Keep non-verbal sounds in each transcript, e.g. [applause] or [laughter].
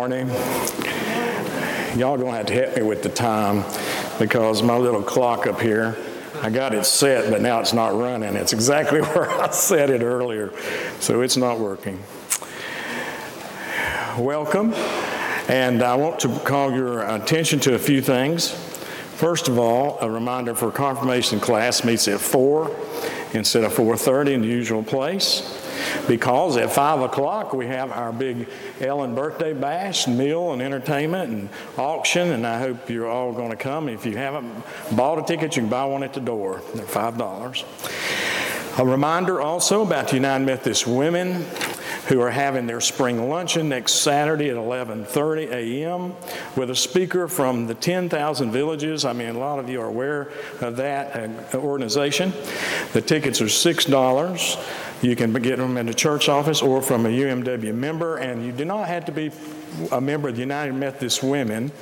morning. Y'all gonna have to help me with the time because my little clock up here, I got it set, but now it's not running. It's exactly [laughs] where I set it earlier, so it's not working. Welcome, and I want to call your attention to a few things. First of all, a reminder for confirmation class meets at 4 instead of 4.30 in the usual place because at 5 o'clock we have our big Ellen birthday bash, meal and entertainment and auction, and I hope you're all going to come. If you haven't bought a ticket, you can buy one at the door. They're $5. A reminder also about the United Methodist Women who are having their spring luncheon next Saturday at 11:30 a.m. with a speaker from the 10,000 villages. I mean, a lot of you are aware of that uh, organization. The tickets are six dollars. You can get them in the church office or from a UMW member, and you do not have to be a member of the United Methodist Women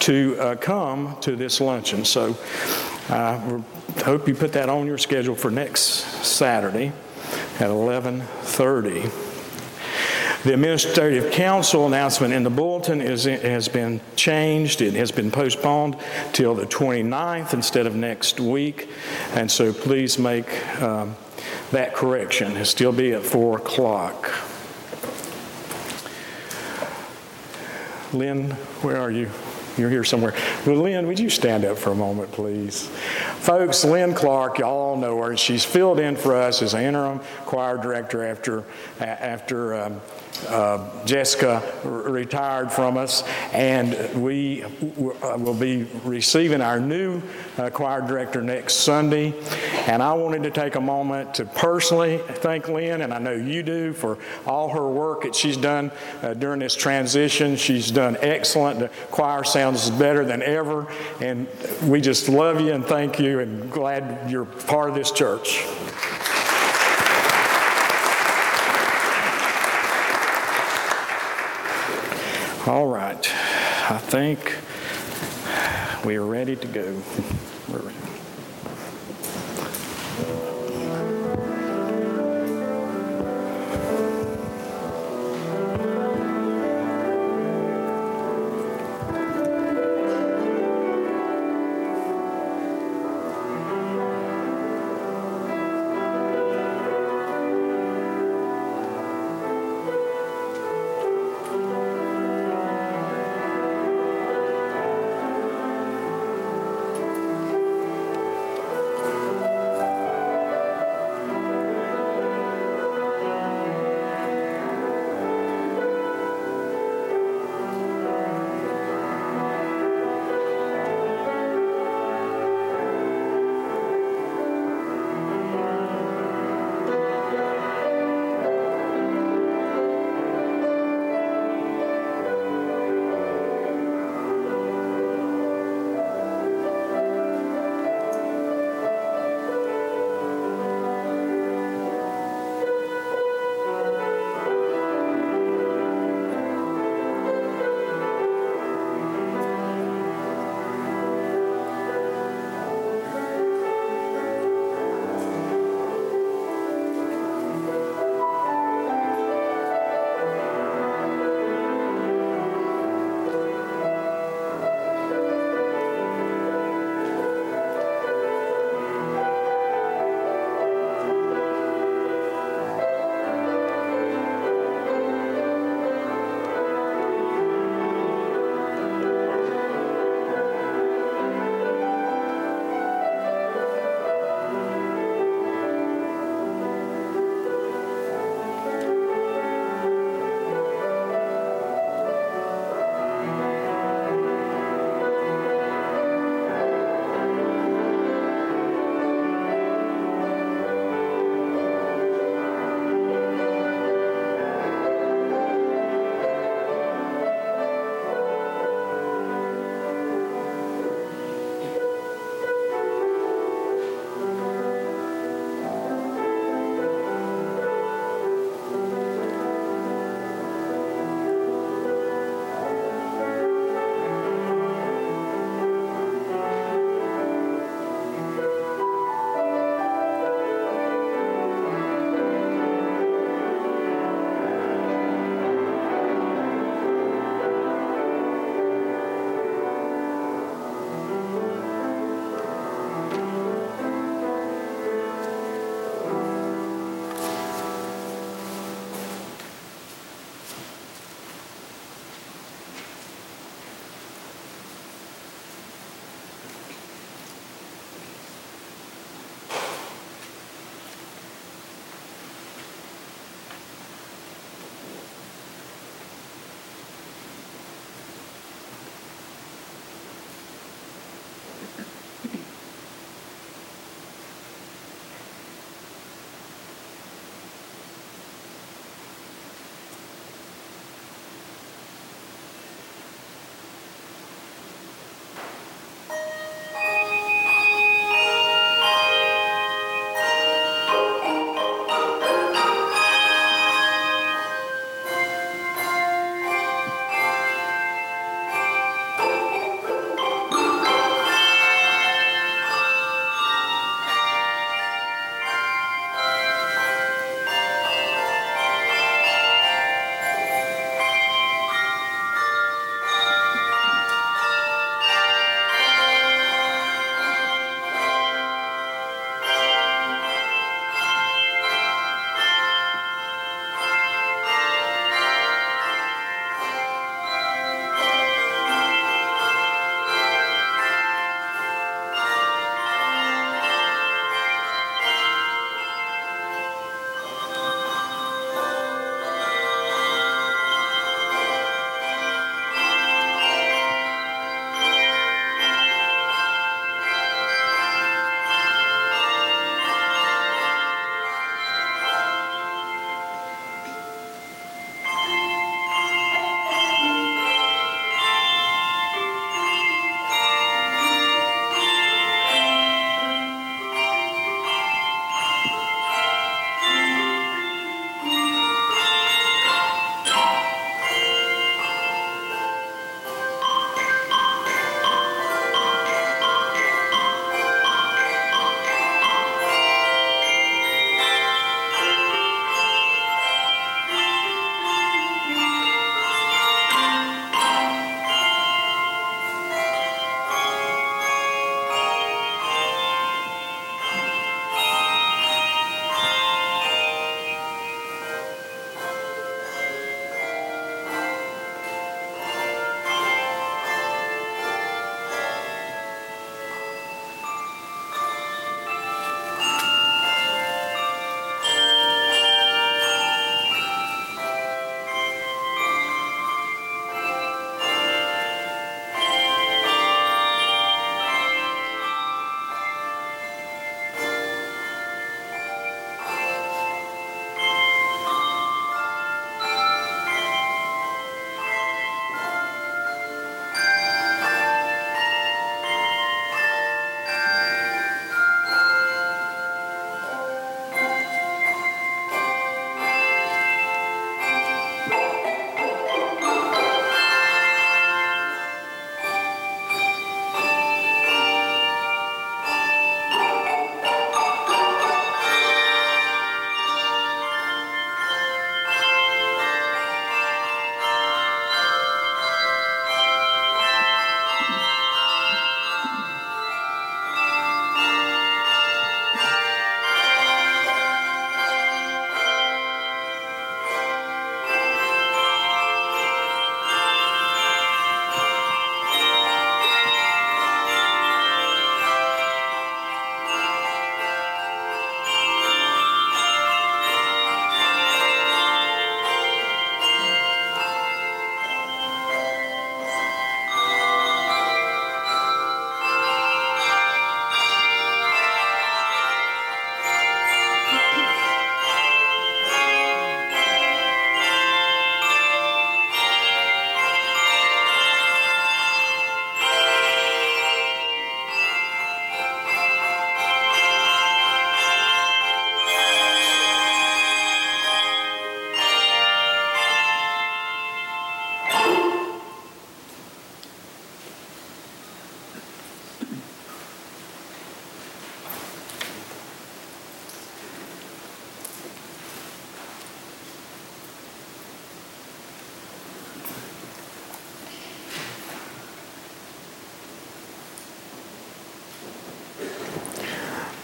to uh, come to this luncheon. So I uh, hope you put that on your schedule for next Saturday at 11:30. The administrative council announcement in the bulletin is, has been changed. It has been postponed till the 29th instead of next week. And so please make um, that correction. It'll still be at 4 o'clock. Lynn, where are you? You're here somewhere. Well, Lynn, would you stand up for a moment, please? Folks, Lynn Clark, y'all know her. She's filled in for us as interim choir director after, after um, uh, Jessica retired from us, and we uh, will be receiving our new uh, choir director next Sunday. And I wanted to take a moment to personally thank Lynn, and I know you do, for all her work that she's done uh, during this transition. She's done excellent. The choir sounds better than ever, and we just love you and thank you, and glad you're part of this church. All right. I think we are ready to go.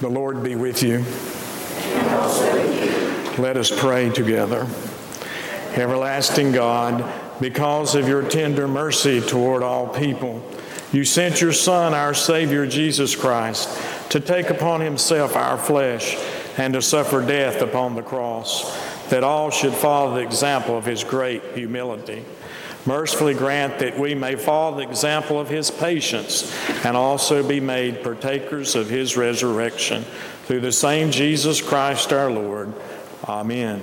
The Lord be with you. Let us pray together. Everlasting God, because of your tender mercy toward all people, you sent your Son, our Savior Jesus Christ, to take upon himself our flesh and to suffer death upon the cross, that all should follow the example of his great humility. Mercifully grant that we may follow the example of his patience and also be made partakers of his resurrection. Through the same Jesus Christ our Lord. Amen.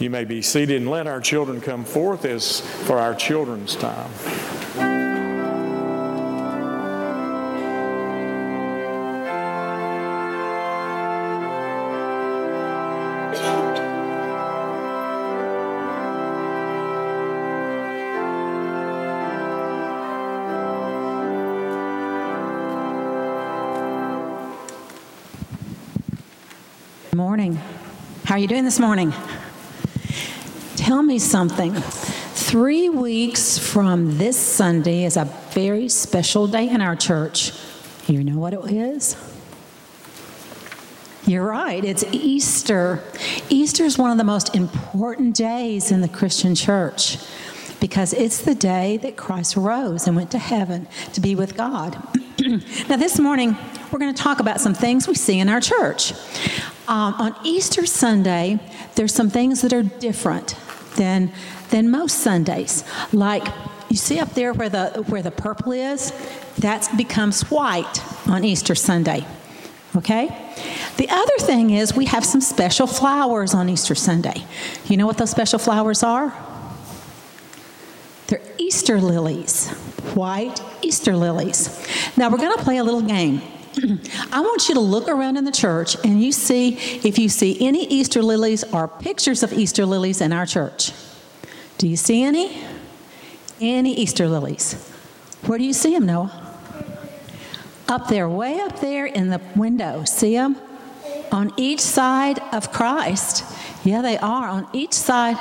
You may be seated and let our children come forth as for our children's time. Good morning. How are you doing this morning? Tell me something. Three weeks from this Sunday is a very special day in our church. You know what it is? You're right, it's Easter. Easter is one of the most important days in the Christian church because it's the day that Christ rose and went to heaven to be with God. [clears throat] now, this morning, we're going to talk about some things we see in our church. Um, on Easter Sunday, there's some things that are different than, than most Sundays. Like you see up there where the, where the purple is, that becomes white on Easter Sunday. Okay? The other thing is we have some special flowers on Easter Sunday. You know what those special flowers are? They're Easter lilies, white Easter lilies. Now we're going to play a little game. I want you to look around in the church and you see if you see any Easter lilies or pictures of Easter lilies in our church. Do you see any? Any Easter lilies? Where do you see them, Noah? Up there, way up there in the window. See them? On each side of Christ. Yeah, they are. On each side.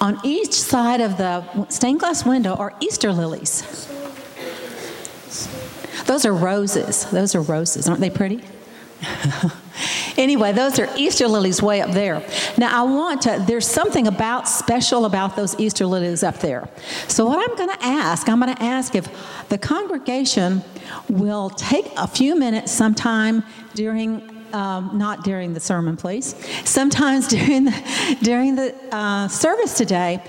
On each side of the stained glass window are Easter lilies. Those are roses. Those are roses. Aren't they pretty? [laughs] anyway, those are Easter lilies way up there. Now, I want to, there's something about special about those Easter lilies up there. So, what I'm going to ask, I'm going to ask if the congregation will take a few minutes sometime during um, not during the sermon, please. Sometimes [laughs] during the, during the uh, service today,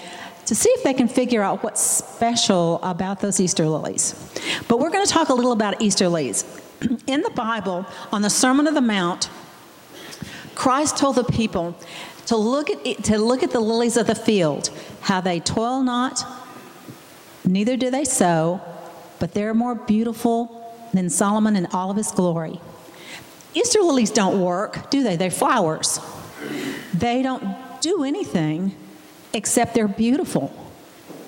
to see if they can figure out what's special about those Easter lilies. But we're going to talk a little about Easter lilies. [clears throat] In the Bible, on the Sermon of the Mount, Christ told the people to look at to look at the lilies of the field, how they toil not, neither do they sow, but they're more beautiful than Solomon in all of his glory. Easter lilies don't work, do they? They're flowers. They don't do anything except they're beautiful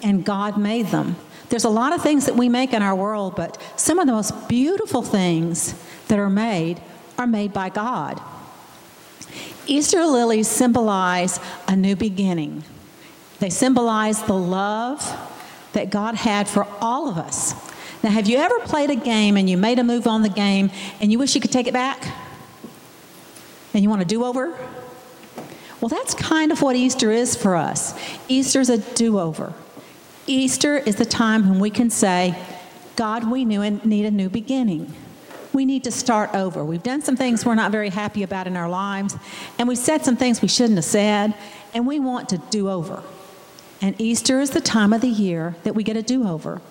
and God made them. There's a lot of things that we make in our world, but some of the most beautiful things that are made are made by God. Easter lilies symbolize a new beginning. They symbolize the love that God had for all of us. Now, have you ever played a game and you made a move on the game and you wish you could take it back? And you want a do over? Well, that's kind of what Easter is for us. Easter's a do over. Easter is the time when we can say, God, we knew and need a new beginning. We need to start over. We've done some things we're not very happy about in our lives, and we said some things we shouldn't have said, and we want to do over. And Easter is the time of the year that we get a do over.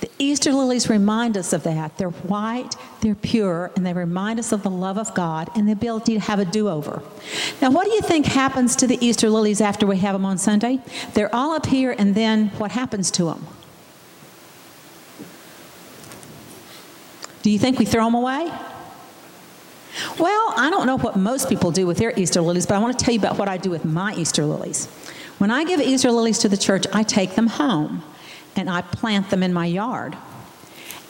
The Easter lilies remind us of that. They're white, they're pure, and they remind us of the love of God and the ability to have a do over. Now, what do you think happens to the Easter lilies after we have them on Sunday? They're all up here, and then what happens to them? Do you think we throw them away? Well, I don't know what most people do with their Easter lilies, but I want to tell you about what I do with my Easter lilies. When I give Easter lilies to the church, I take them home and I plant them in my yard.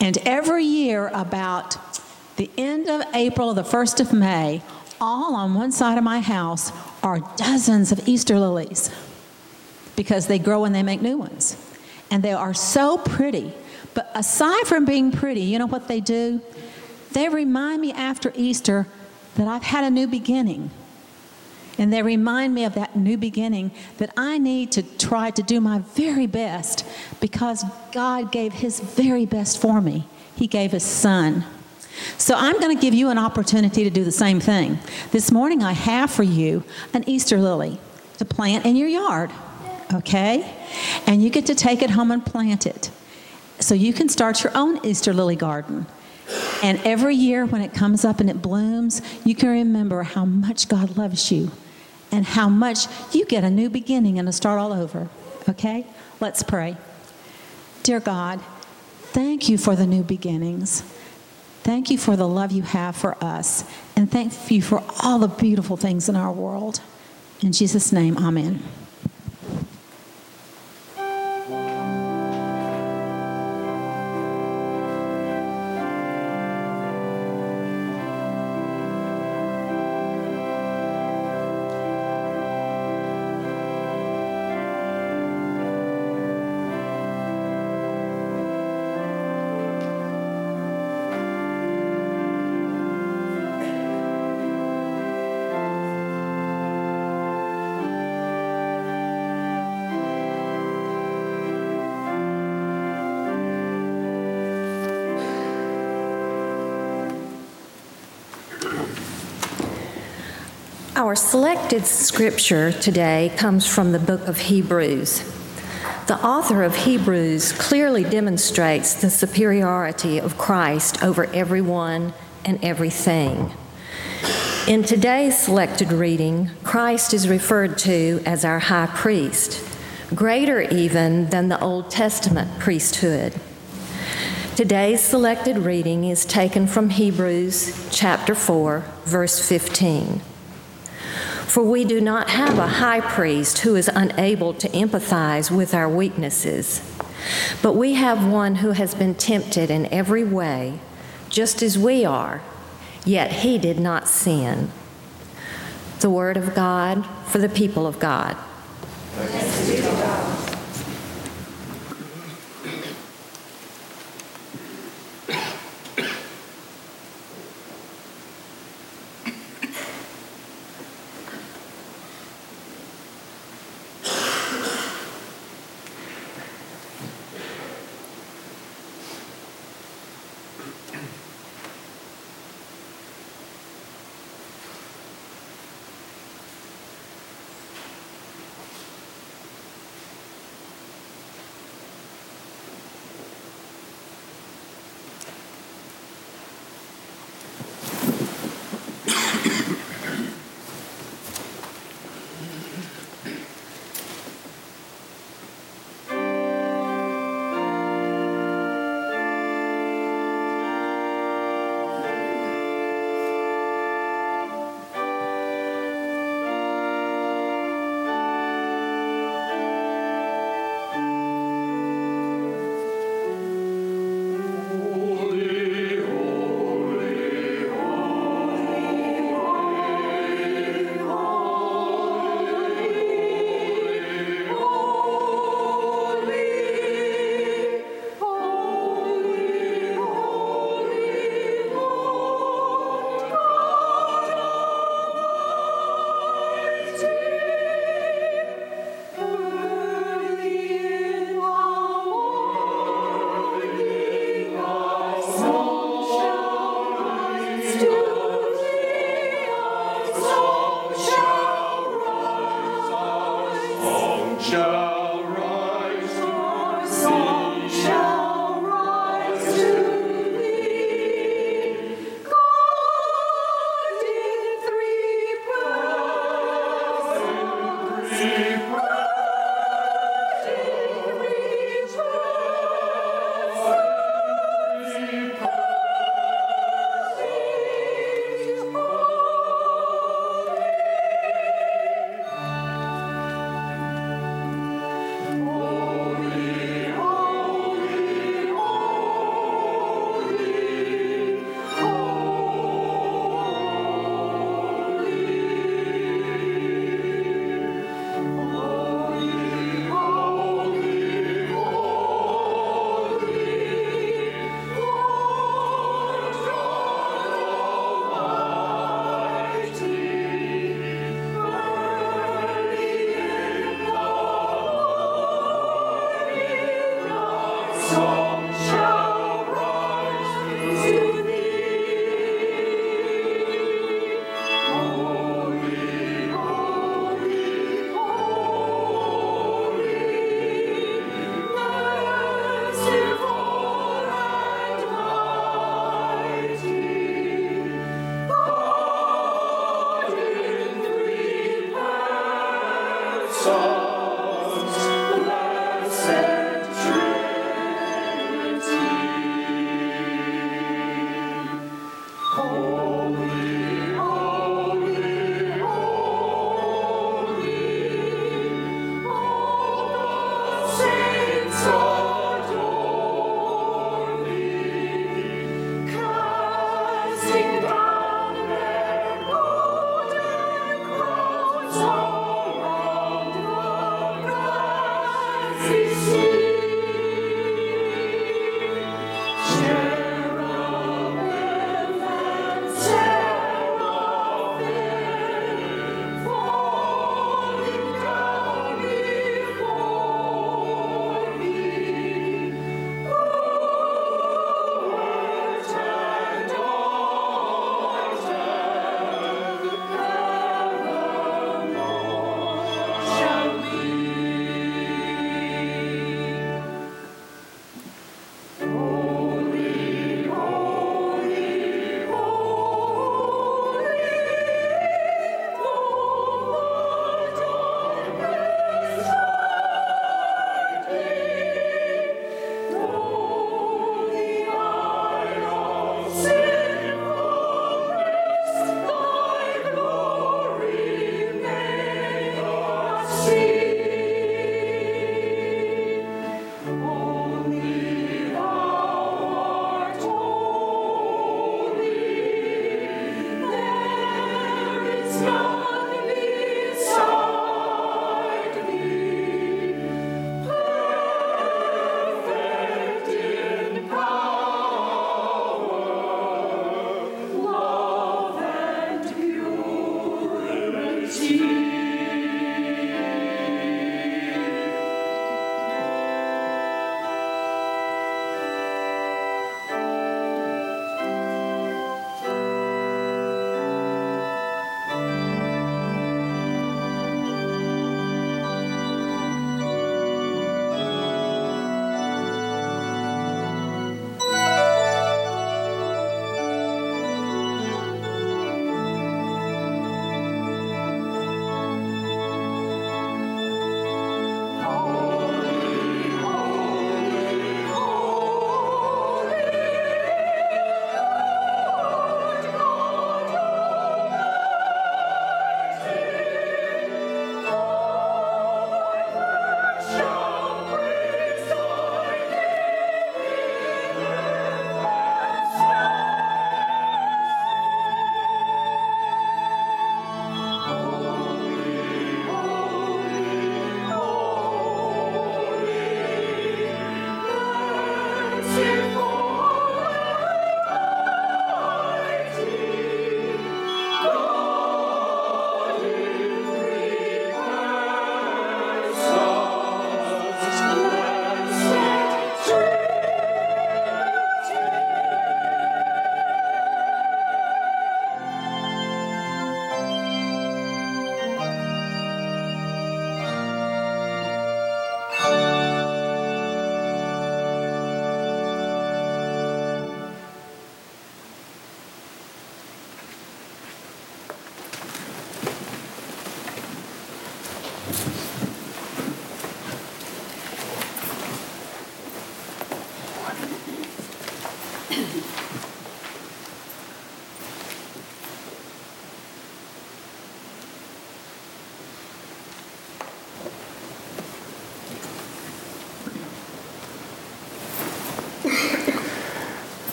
And every year, about the end of April the 1st of May, all on one side of my house are dozens of Easter lilies because they grow and they make new ones. And they are so pretty. But aside from being pretty, you know what they do? They remind me after Easter that I've had a new beginning. And they remind me of that new beginning that I need to try to do my very best because God gave His very best for me. He gave His Son. So I'm going to give you an opportunity to do the same thing. This morning, I have for you an Easter lily to plant in your yard, okay? And you get to take it home and plant it. So you can start your own Easter lily garden. And every year when it comes up and it blooms, you can remember how much God loves you and how much you get a new beginning and a start all over. Okay? Let's pray. Dear God, thank you for the new beginnings. Thank you for the love you have for us. And thank you for all the beautiful things in our world. In Jesus' name, amen. Our selected scripture today comes from the book of Hebrews. The author of Hebrews clearly demonstrates the superiority of Christ over everyone and everything. In today's selected reading, Christ is referred to as our high priest, greater even than the Old Testament priesthood. Today's selected reading is taken from Hebrews chapter 4, verse 15. For we do not have a high priest who is unable to empathize with our weaknesses, but we have one who has been tempted in every way, just as we are, yet he did not sin. The word of God for the people of God.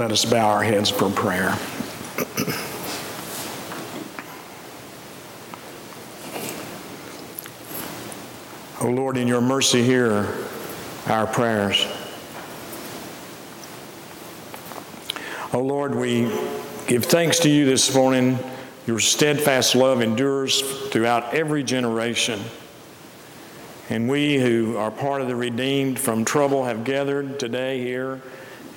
Let us bow our heads for prayer. O oh Lord, in your mercy, hear our prayers. O oh Lord, we give thanks to you this morning. Your steadfast love endures throughout every generation. And we who are part of the redeemed from trouble have gathered today here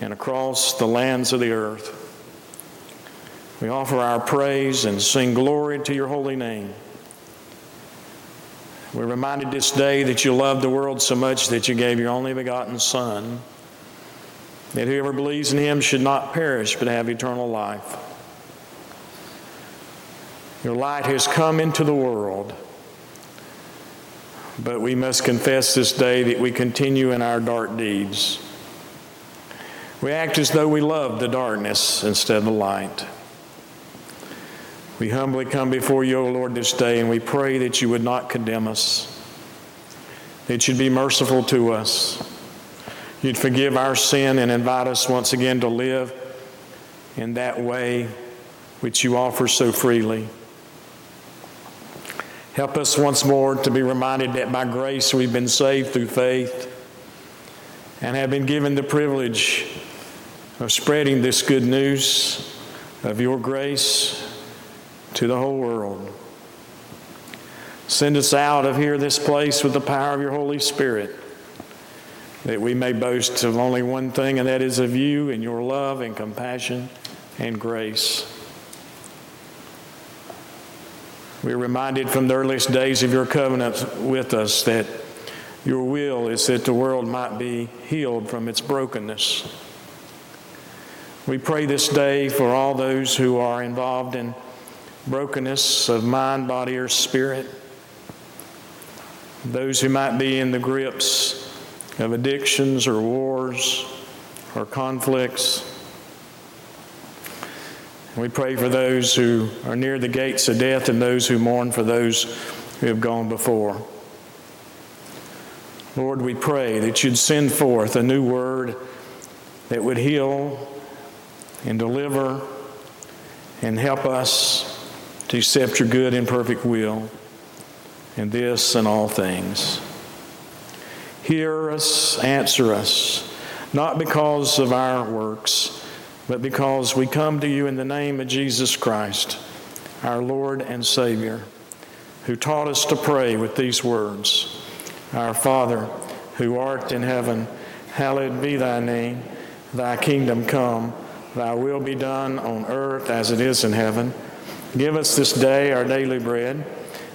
and across the lands of the earth. We offer our praise and sing glory to your holy name. We're reminded this day that you loved the world so much that you gave your only begotten Son, that whoever believes in him should not perish but have eternal life. Your light has come into the world, but we must confess this day that we continue in our dark deeds. We act as though we love the darkness instead of the light. We humbly come before you, O Lord, this day, and we pray that you would not condemn us, that you'd be merciful to us. You'd forgive our sin and invite us once again to live in that way which you offer so freely. Help us once more to be reminded that by grace we've been saved through faith and have been given the privilege of spreading this good news of your grace to the whole world. Send us out of here, this place, with the power of your Holy Spirit, that we may boast of only one thing, and that is of you and your love and compassion and grace. We're reminded from the earliest days of your covenant with us that your will is that the world might be healed from its brokenness. We pray this day for all those who are involved in brokenness of mind, body, or spirit. Those who might be in the grips of addictions or wars or conflicts. We pray for those who are near the gates of death and those who mourn for those who have gone before. Lord, we pray that you'd send forth a new word that would heal and deliver and help us to accept your good and perfect will in this and all things. Hear us, answer us, not because of our works, but because we come to you in the name of Jesus Christ, our Lord and Savior, who taught us to pray with these words Our Father, who art in heaven, hallowed be thy name, thy kingdom come, thy will be done on earth as it is in heaven. Give us this day our daily bread,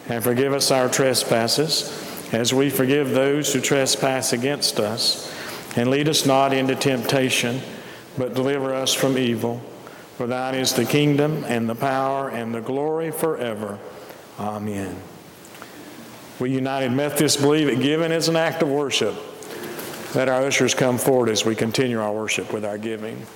and forgive us our trespasses, as we forgive those who trespass against us. And lead us not into temptation, but deliver us from evil. For thine is the kingdom, and the power, and the glory forever. Amen. We United Methodists believe that giving is an act of worship. Let our ushers come forward as we continue our worship with our giving.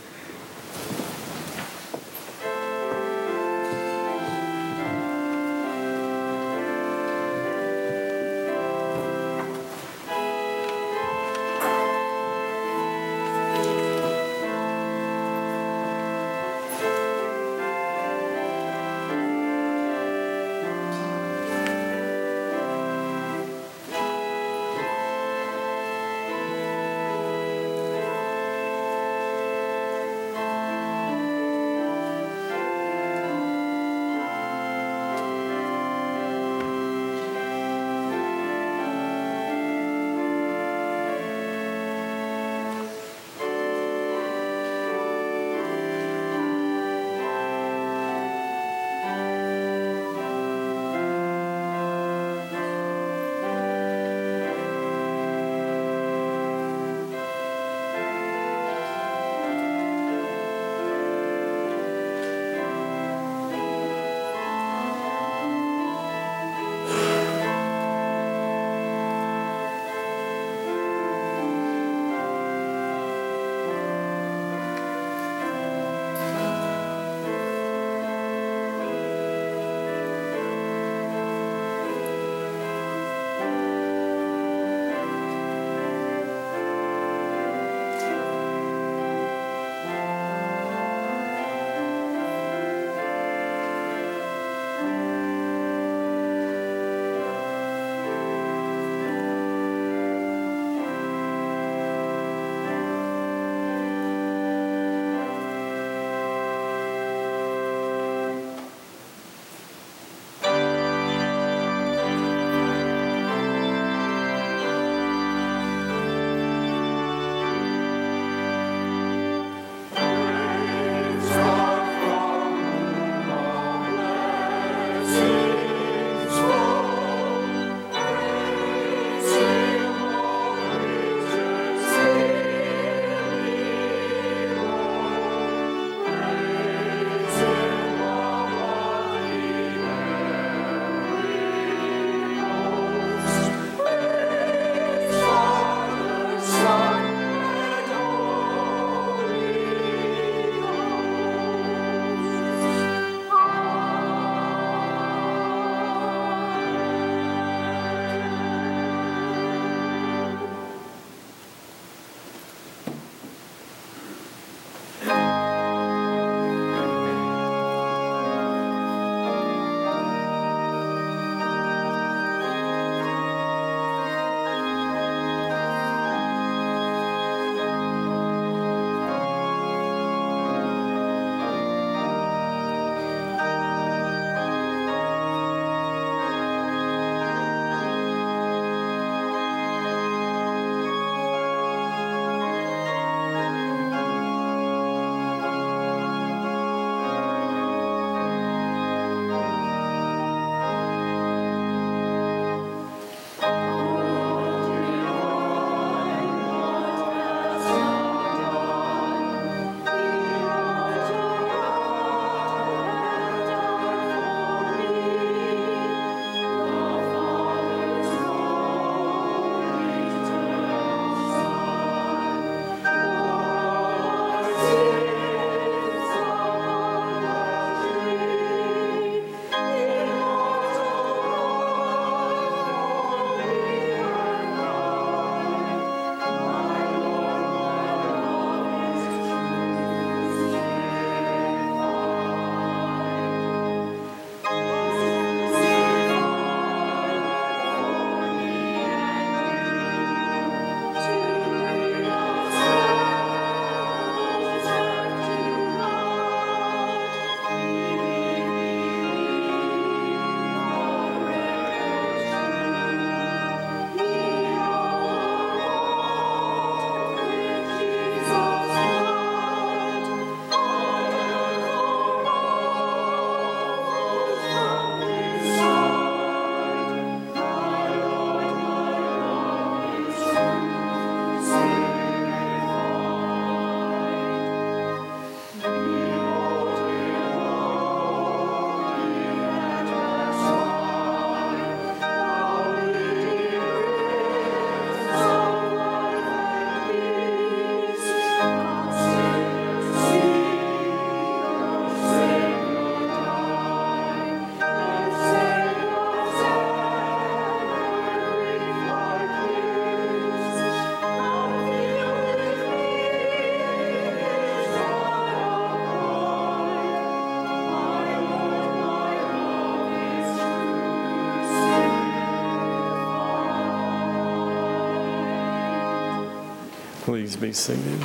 Please be seated.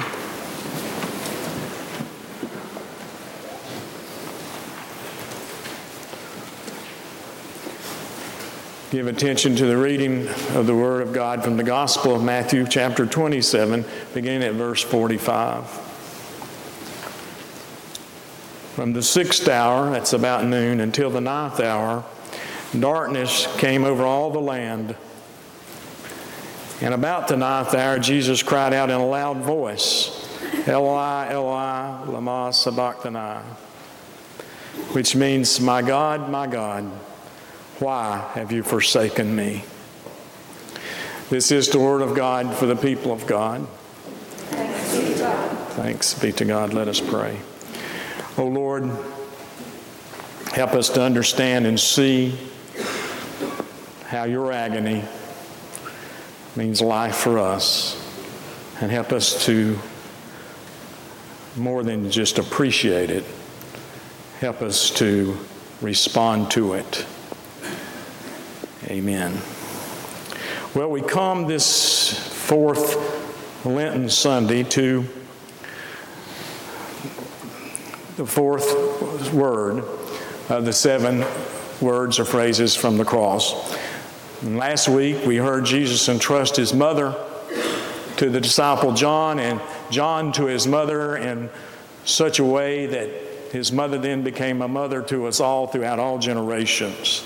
Give attention to the reading of the Word of God from the Gospel of Matthew, chapter 27, beginning at verse 45. From the sixth hour, that's about noon, until the ninth hour, darkness came over all the land. And about the ninth hour, Jesus cried out in a loud voice, Eloi, Eloi, lama sabachthani, which means, My God, my God why have you forsaken me? This is the word of God for the people of God. Thanks be to God. Thanks be to God. Let us pray. Oh Lord, help us to understand and see how your agony means life for us. And help us to more than just appreciate it, help us to respond to it. Amen. Well, we come this fourth Lenten Sunday to the fourth word of the seven words or phrases from the cross. And last week we heard Jesus entrust his mother to the disciple John and John to his mother in such a way that his mother then became a mother to us all throughout all generations.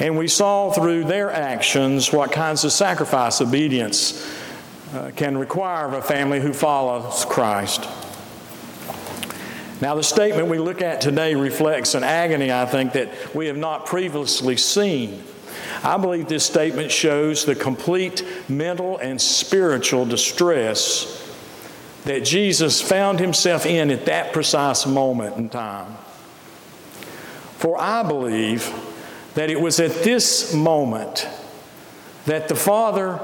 And we saw through their actions what kinds of sacrifice, obedience uh, can require of a family who follows Christ. Now, the statement we look at today reflects an agony, I think, that we have not previously seen. I believe this statement shows the complete mental and spiritual distress that Jesus found himself in at that precise moment in time. For I believe that it was at this moment that the Father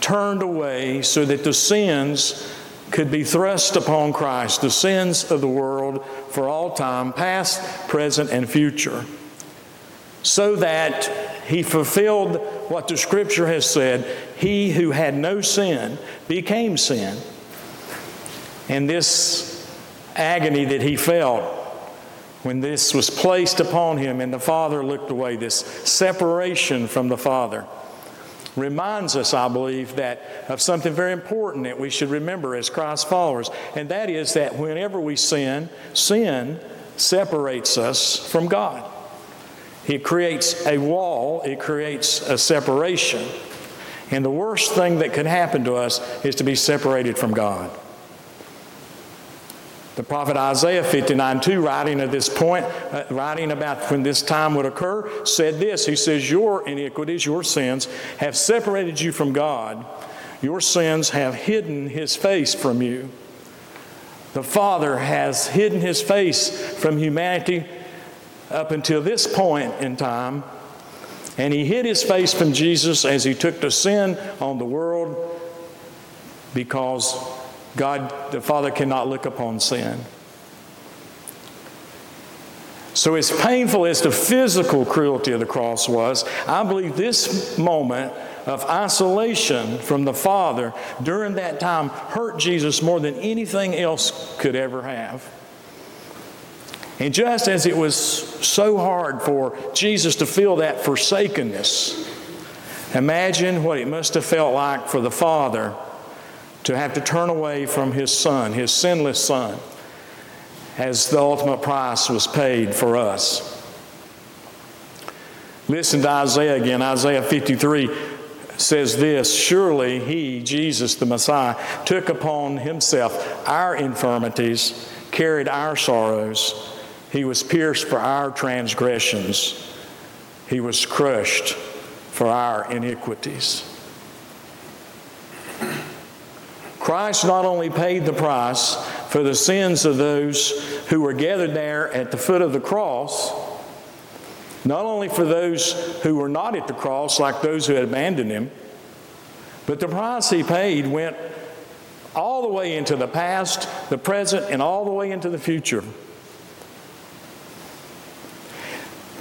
turned away so that the sins could be thrust upon Christ, the sins of the world for all time, past, present, and future, so that he fulfilled what the Scripture has said He who had no sin became sin. And this agony that he felt when this was placed upon him and the Father looked away, this separation from the Father, reminds us, I believe, that of something very important that we should remember as Christ followers, and that is that whenever we sin, sin separates us from God. It creates a wall, it creates a separation. And the worst thing that can happen to us is to be separated from God. The prophet Isaiah 59 2, writing at this point, uh, writing about when this time would occur, said this He says, Your iniquities, your sins, have separated you from God. Your sins have hidden his face from you. The Father has hidden his face from humanity up until this point in time. And he hid his face from Jesus as he took the sin on the world because God, the Father, cannot look upon sin. So, as painful as the physical cruelty of the cross was, I believe this moment of isolation from the Father during that time hurt Jesus more than anything else could ever have. And just as it was so hard for Jesus to feel that forsakenness, imagine what it must have felt like for the Father to have to turn away from his son, his sinless son, as the ultimate price was paid for us. Listen to Isaiah again. Isaiah 53 says this Surely he, Jesus the Messiah, took upon himself our infirmities, carried our sorrows. He was pierced for our transgressions, he was crushed for our iniquities. Christ not only paid the price for the sins of those who were gathered there at the foot of the cross, not only for those who were not at the cross, like those who had abandoned him, but the price he paid went all the way into the past, the present, and all the way into the future.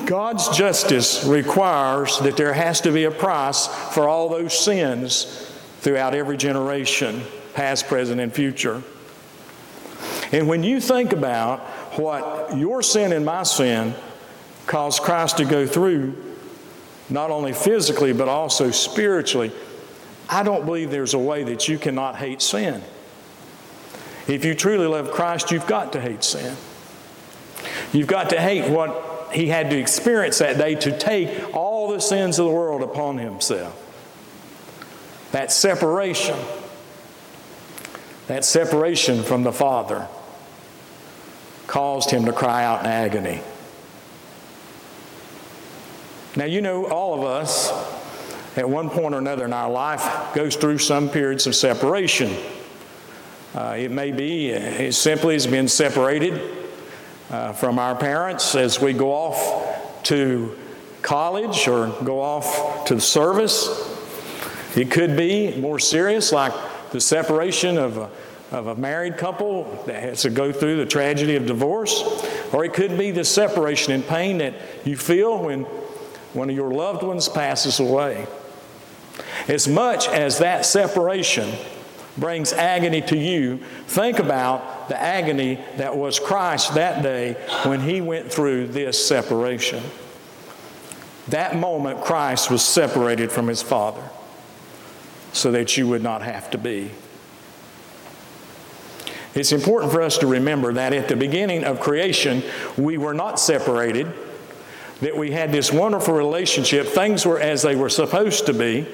God's justice requires that there has to be a price for all those sins throughout every generation, past, present, and future. And when you think about what your sin and my sin caused Christ to go through, not only physically, but also spiritually, I don't believe there's a way that you cannot hate sin. If you truly love Christ, you've got to hate sin. You've got to hate what he had to experience that day to take all the sins of the world upon himself. That separation, that separation from the Father, caused him to cry out in agony. Now, you know, all of us at one point or another in our life goes through some periods of separation. Uh, it may be as simply as being separated uh, from our parents as we go off to college or go off to the service. It could be more serious, like the separation of a, of a married couple that has to go through the tragedy of divorce. Or it could be the separation and pain that you feel when one of your loved ones passes away. As much as that separation brings agony to you, think about the agony that was Christ that day when he went through this separation. That moment, Christ was separated from his Father so that you would not have to be. It's important for us to remember that at the beginning of creation, we were not separated, that we had this wonderful relationship. Things were as they were supposed to be.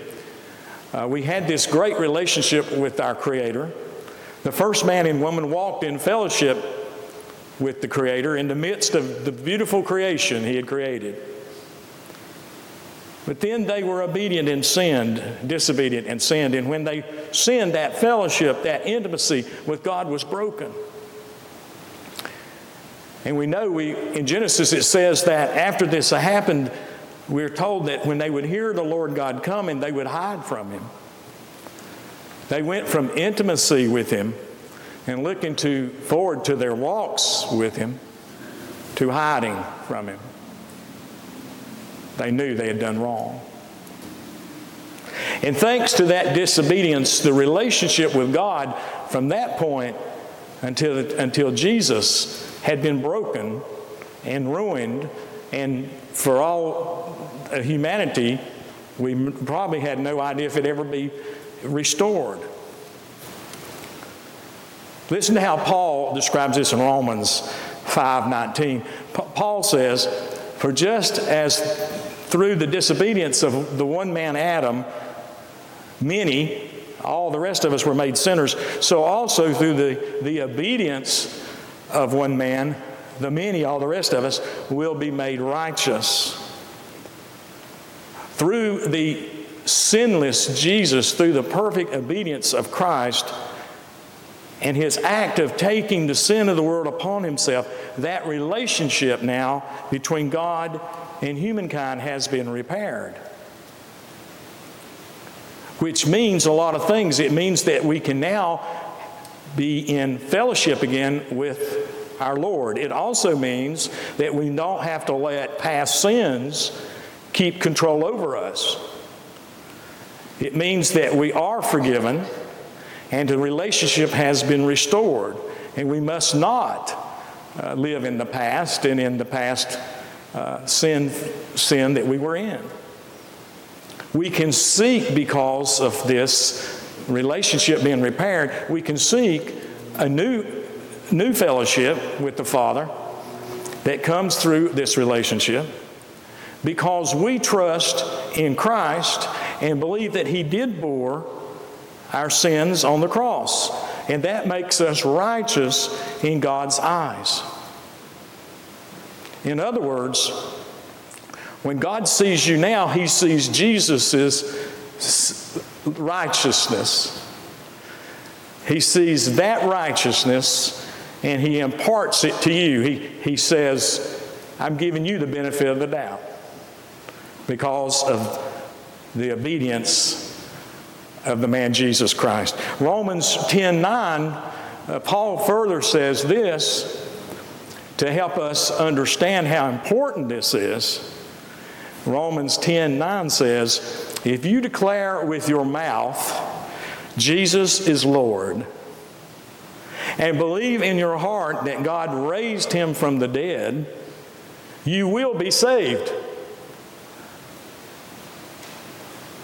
Uh, we had this great relationship with our Creator. The first man and woman walked in fellowship with the Creator in the midst of the beautiful creation He had created. But then they were obedient and sinned, disobedient and sinned. And when they sinned, that fellowship, that intimacy with God was broken. And we know we in Genesis it says that after this happened, we're told that when they would hear the Lord God coming, they would hide from him. They went from intimacy with him and looking to forward to their walks with him to hiding from him. They knew they had done wrong. And thanks to that disobedience, the relationship with God from that point until, until Jesus had been broken and ruined and for all humanity, we probably had no idea if it'd ever be restored. Listen to how Paul describes this in Romans 5:19. Paul says, "For just as through the disobedience of the one man Adam, many, all the rest of us were made sinners, so also through the, the obedience of one man, the many, all the rest of us, will be made righteous. Through the sinless Jesus, through the perfect obedience of Christ, and his act of taking the sin of the world upon himself, that relationship now between God and humankind has been repaired. Which means a lot of things. It means that we can now be in fellowship again with our Lord. It also means that we don't have to let past sins keep control over us. It means that we are forgiven and the relationship has been restored. And we must not uh, live in the past and in the past uh, sin, sin that we were in. We can seek, because of this relationship being repaired, we can seek a new new fellowship with the Father that comes through this relationship because we trust in Christ and believe that He did bore our sins on the cross. And that makes us righteous in God's eyes. In other words, when God sees you now, He sees Jesus' righteousness. He sees that righteousness and he imparts it to you. He, he says, I'm giving you the benefit of the doubt because of the obedience of the man Jesus Christ. Romans 10 9, uh, Paul further says this to help us understand how important this is. Romans 10 9 says, If you declare with your mouth Jesus is Lord, and believe in your heart that God raised him from the dead, you will be saved.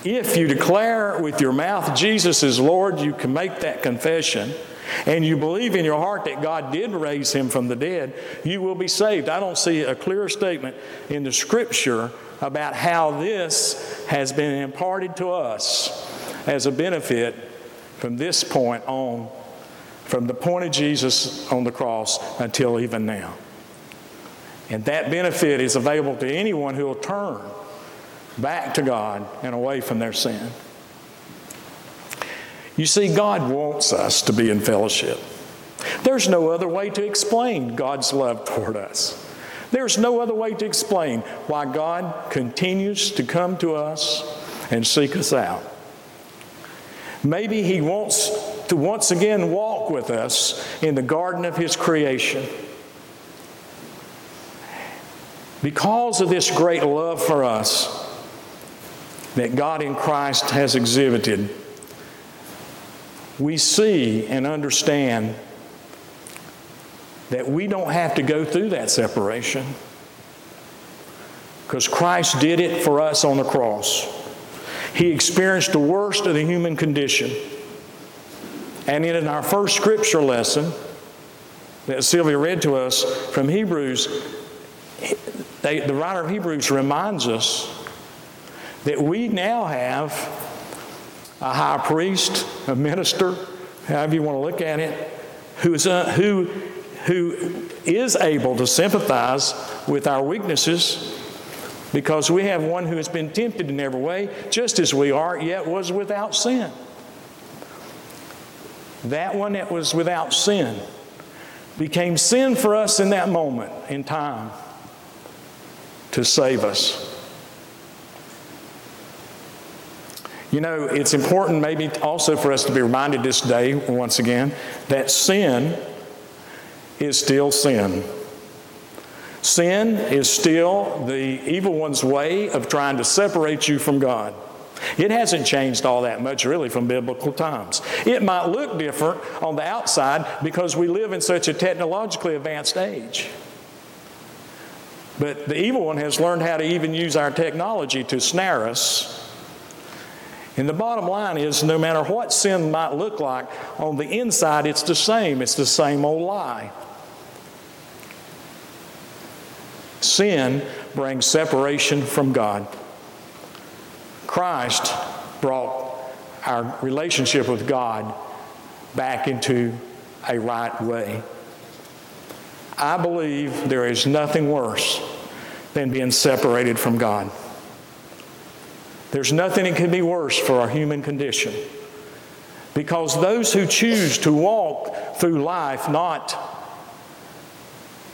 If you declare with your mouth Jesus is Lord, you can make that confession, and you believe in your heart that God did raise him from the dead, you will be saved. I don't see a clearer statement in the scripture about how this has been imparted to us as a benefit from this point on, from the point of Jesus on the cross until even now. And that benefit is available to anyone who will turn back to God and away from their sin. You see, God wants us to be in fellowship. There's no other way to explain God's love toward us. There's no other way to explain why God continues to come to us and seek us out. Maybe He wants to once again walk with us in the garden of His creation. Because of this great love for us that God in Christ has exhibited, we see and understand that we don't have to go through that separation because Christ did it for us on the cross. He experienced the worst of the human condition. And in our first scripture lesson that Sylvia read to us from Hebrews, they, the writer of Hebrews reminds us that we now have a high priest, a minister, however you want to look at it, who is, uh, who, who is able to sympathize with our weaknesses because we have one who has been tempted in every way, just as we are, yet was without sin. That one that was without sin became sin for us in that moment in time to save us. You know, it's important maybe also for us to be reminded this day, once again, that sin is still sin. Sin is still the evil one's way of trying to separate you from God. It hasn't changed all that much, really, from biblical times. It might look different on the outside because we live in such a technologically advanced age. But the evil one has learned how to even use our technology to snare us. And the bottom line is no matter what sin might look like, on the inside it's the same. It's the same old lie. Sin brings separation from God. Christ brought our relationship with God back into a right way. I believe there is nothing worse than being separated from God. There's nothing that can be worse for our human condition. Because those who choose to walk through life not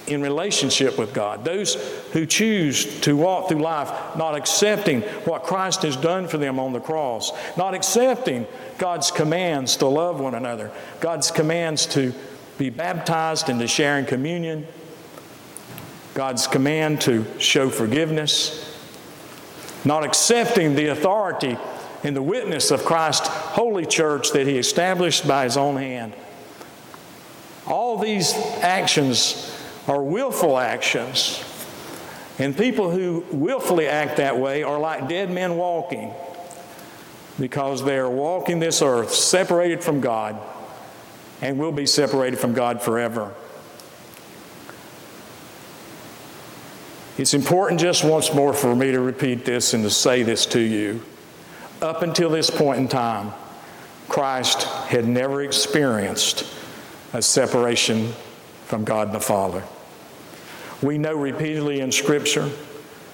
in relationship with God, those who choose to walk through life not accepting what Christ has done for them on the cross, not accepting God's commands to love one another, God's commands to be baptized and to share in communion, God's command to show forgiveness, not accepting the authority and the witness of Christ's holy church that He established by His own hand. All these actions are willful actions. And people who willfully act that way are like dead men walking because they are walking this earth separated from God and will be separated from God forever. It's important just once more for me to repeat this and to say this to you. Up until this point in time, Christ had never experienced a separation from God the Father. We know repeatedly in Scripture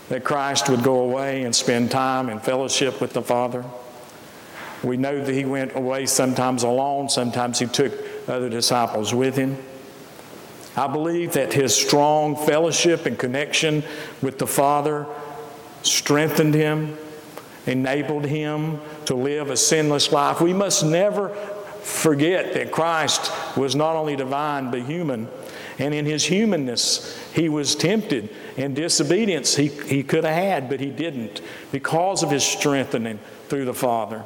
that Christ would go away and spend time in fellowship with the Father. We know that he went away sometimes alone, sometimes he took other disciples with him. I believe that his strong fellowship and connection with the Father strengthened him, enabled him to live a sinless life. We must never forget that Christ was not only divine but human. And in his humanness, he was tempted. And disobedience he, he could have had, but he didn't because of his strengthening through the Father.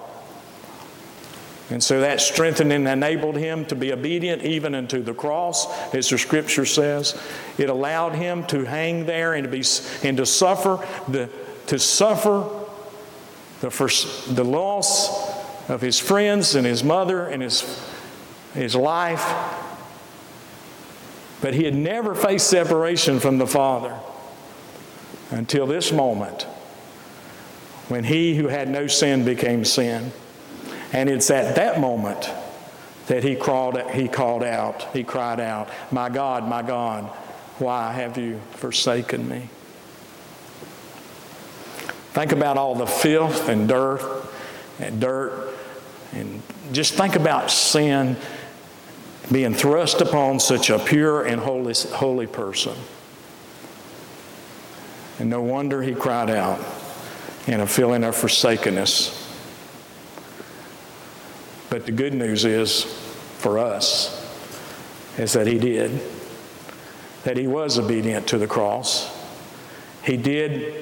And so that strengthened and enabled him to be obedient even unto the cross, as the scripture says. It allowed him to hang there and to be and to suffer the to suffer the first, the loss of his friends and his mother and his his life. But he had never faced separation from the Father until this moment when he who had no sin became sin. And it's at that moment that he called, he called out, he cried out, My God, my God, why have you forsaken me? Think about all the filth and dirt and dirt, and just think about sin being thrust upon such a pure and holy, holy person. And no wonder he cried out in a feeling of forsakenness. But the good news is for us is that he did, that he was obedient to the cross. He did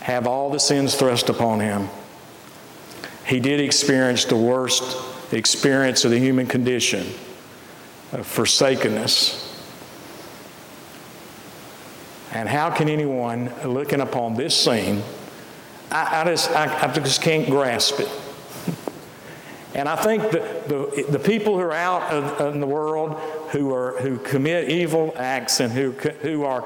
have all the sins thrust upon him. He did experience the worst experience of the human condition of forsakenness. And how can anyone looking upon this scene, I, I just, I, I just can't grasp it. And I think that the, the people who are out of, in the world who, are, who commit evil acts and who, who, are,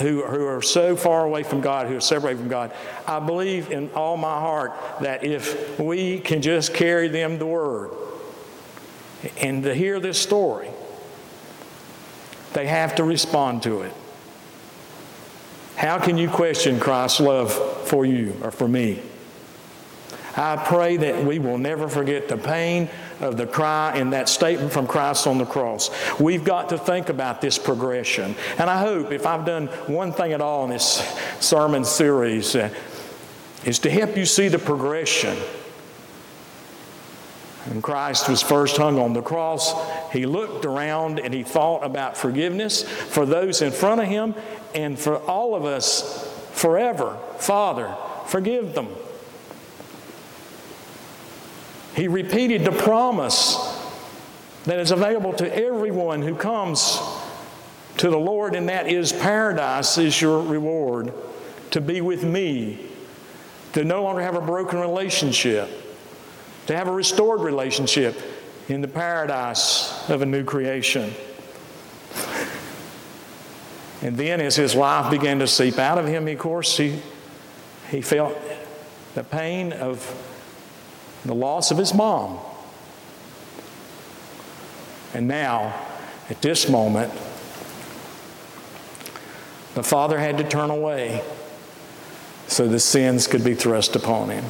who, who are so far away from God, who are separated from God, I believe in all my heart that if we can just carry them the word and to hear this story, they have to respond to it. How can you question Christ's love for you or for me? I pray that we will never forget the pain of the cry in that statement from Christ on the cross. We've got to think about this progression. And I hope if I've done one thing at all in this sermon series, uh, is to help you see the progression. When Christ was first hung on the cross, he looked around and he thought about forgiveness for those in front of him and for all of us forever. Father, forgive them. He repeated the promise that is available to everyone who comes to the Lord, and that is paradise is your reward. To be with me, to no longer have a broken relationship, to have a restored relationship in the paradise of a new creation. And then, as his life began to seep out of him, of course, he, he felt the pain of the loss of his mom. And now, at this moment, the father had to turn away so the sins could be thrust upon him.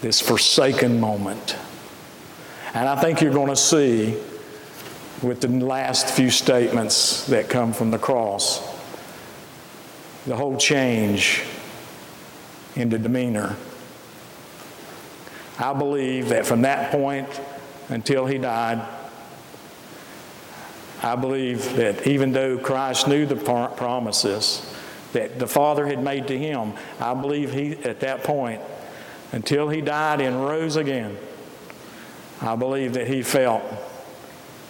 This forsaken moment. And I think you're going to see with the last few statements that come from the cross the whole change in the demeanor I believe that from that point until he died, I believe that even though Christ knew the promises that the Father had made to him, I believe he, at that point, until he died and rose again, I believe that he felt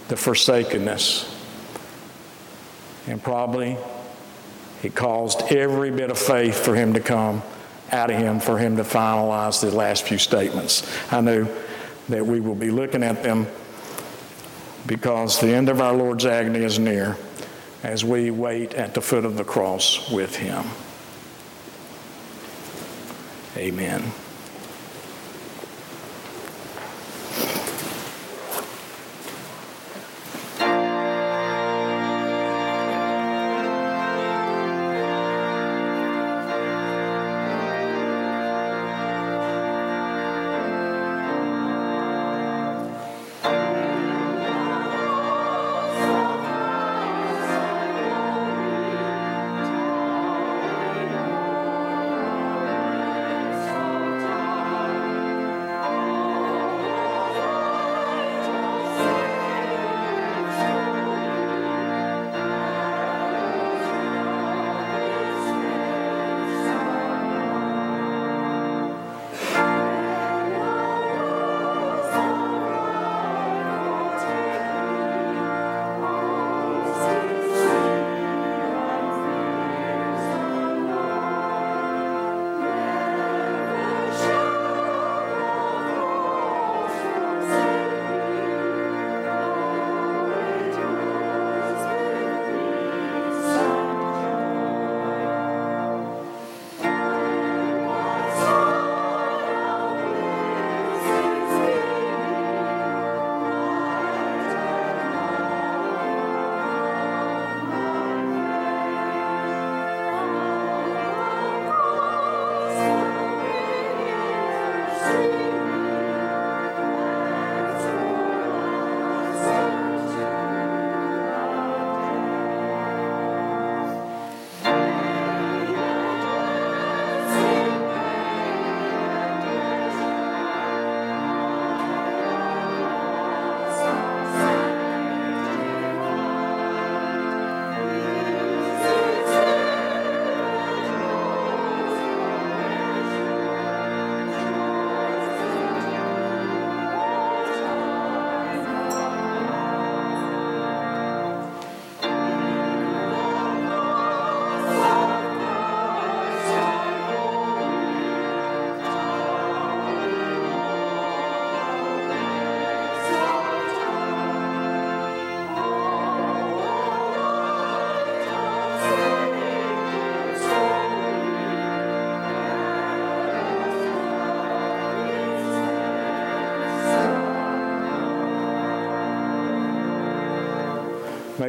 the forsakenness. And probably it caused every bit of faith for him to come out of him for him to finalize the last few statements. I know that we will be looking at them because the end of our Lord's agony is near as we wait at the foot of the cross with him. Amen.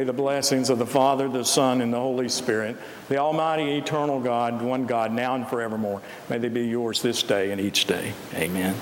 May the blessings of the Father, the Son, and the Holy Spirit, the Almighty, eternal God, one God, now and forevermore, may they be yours this day and each day. Amen.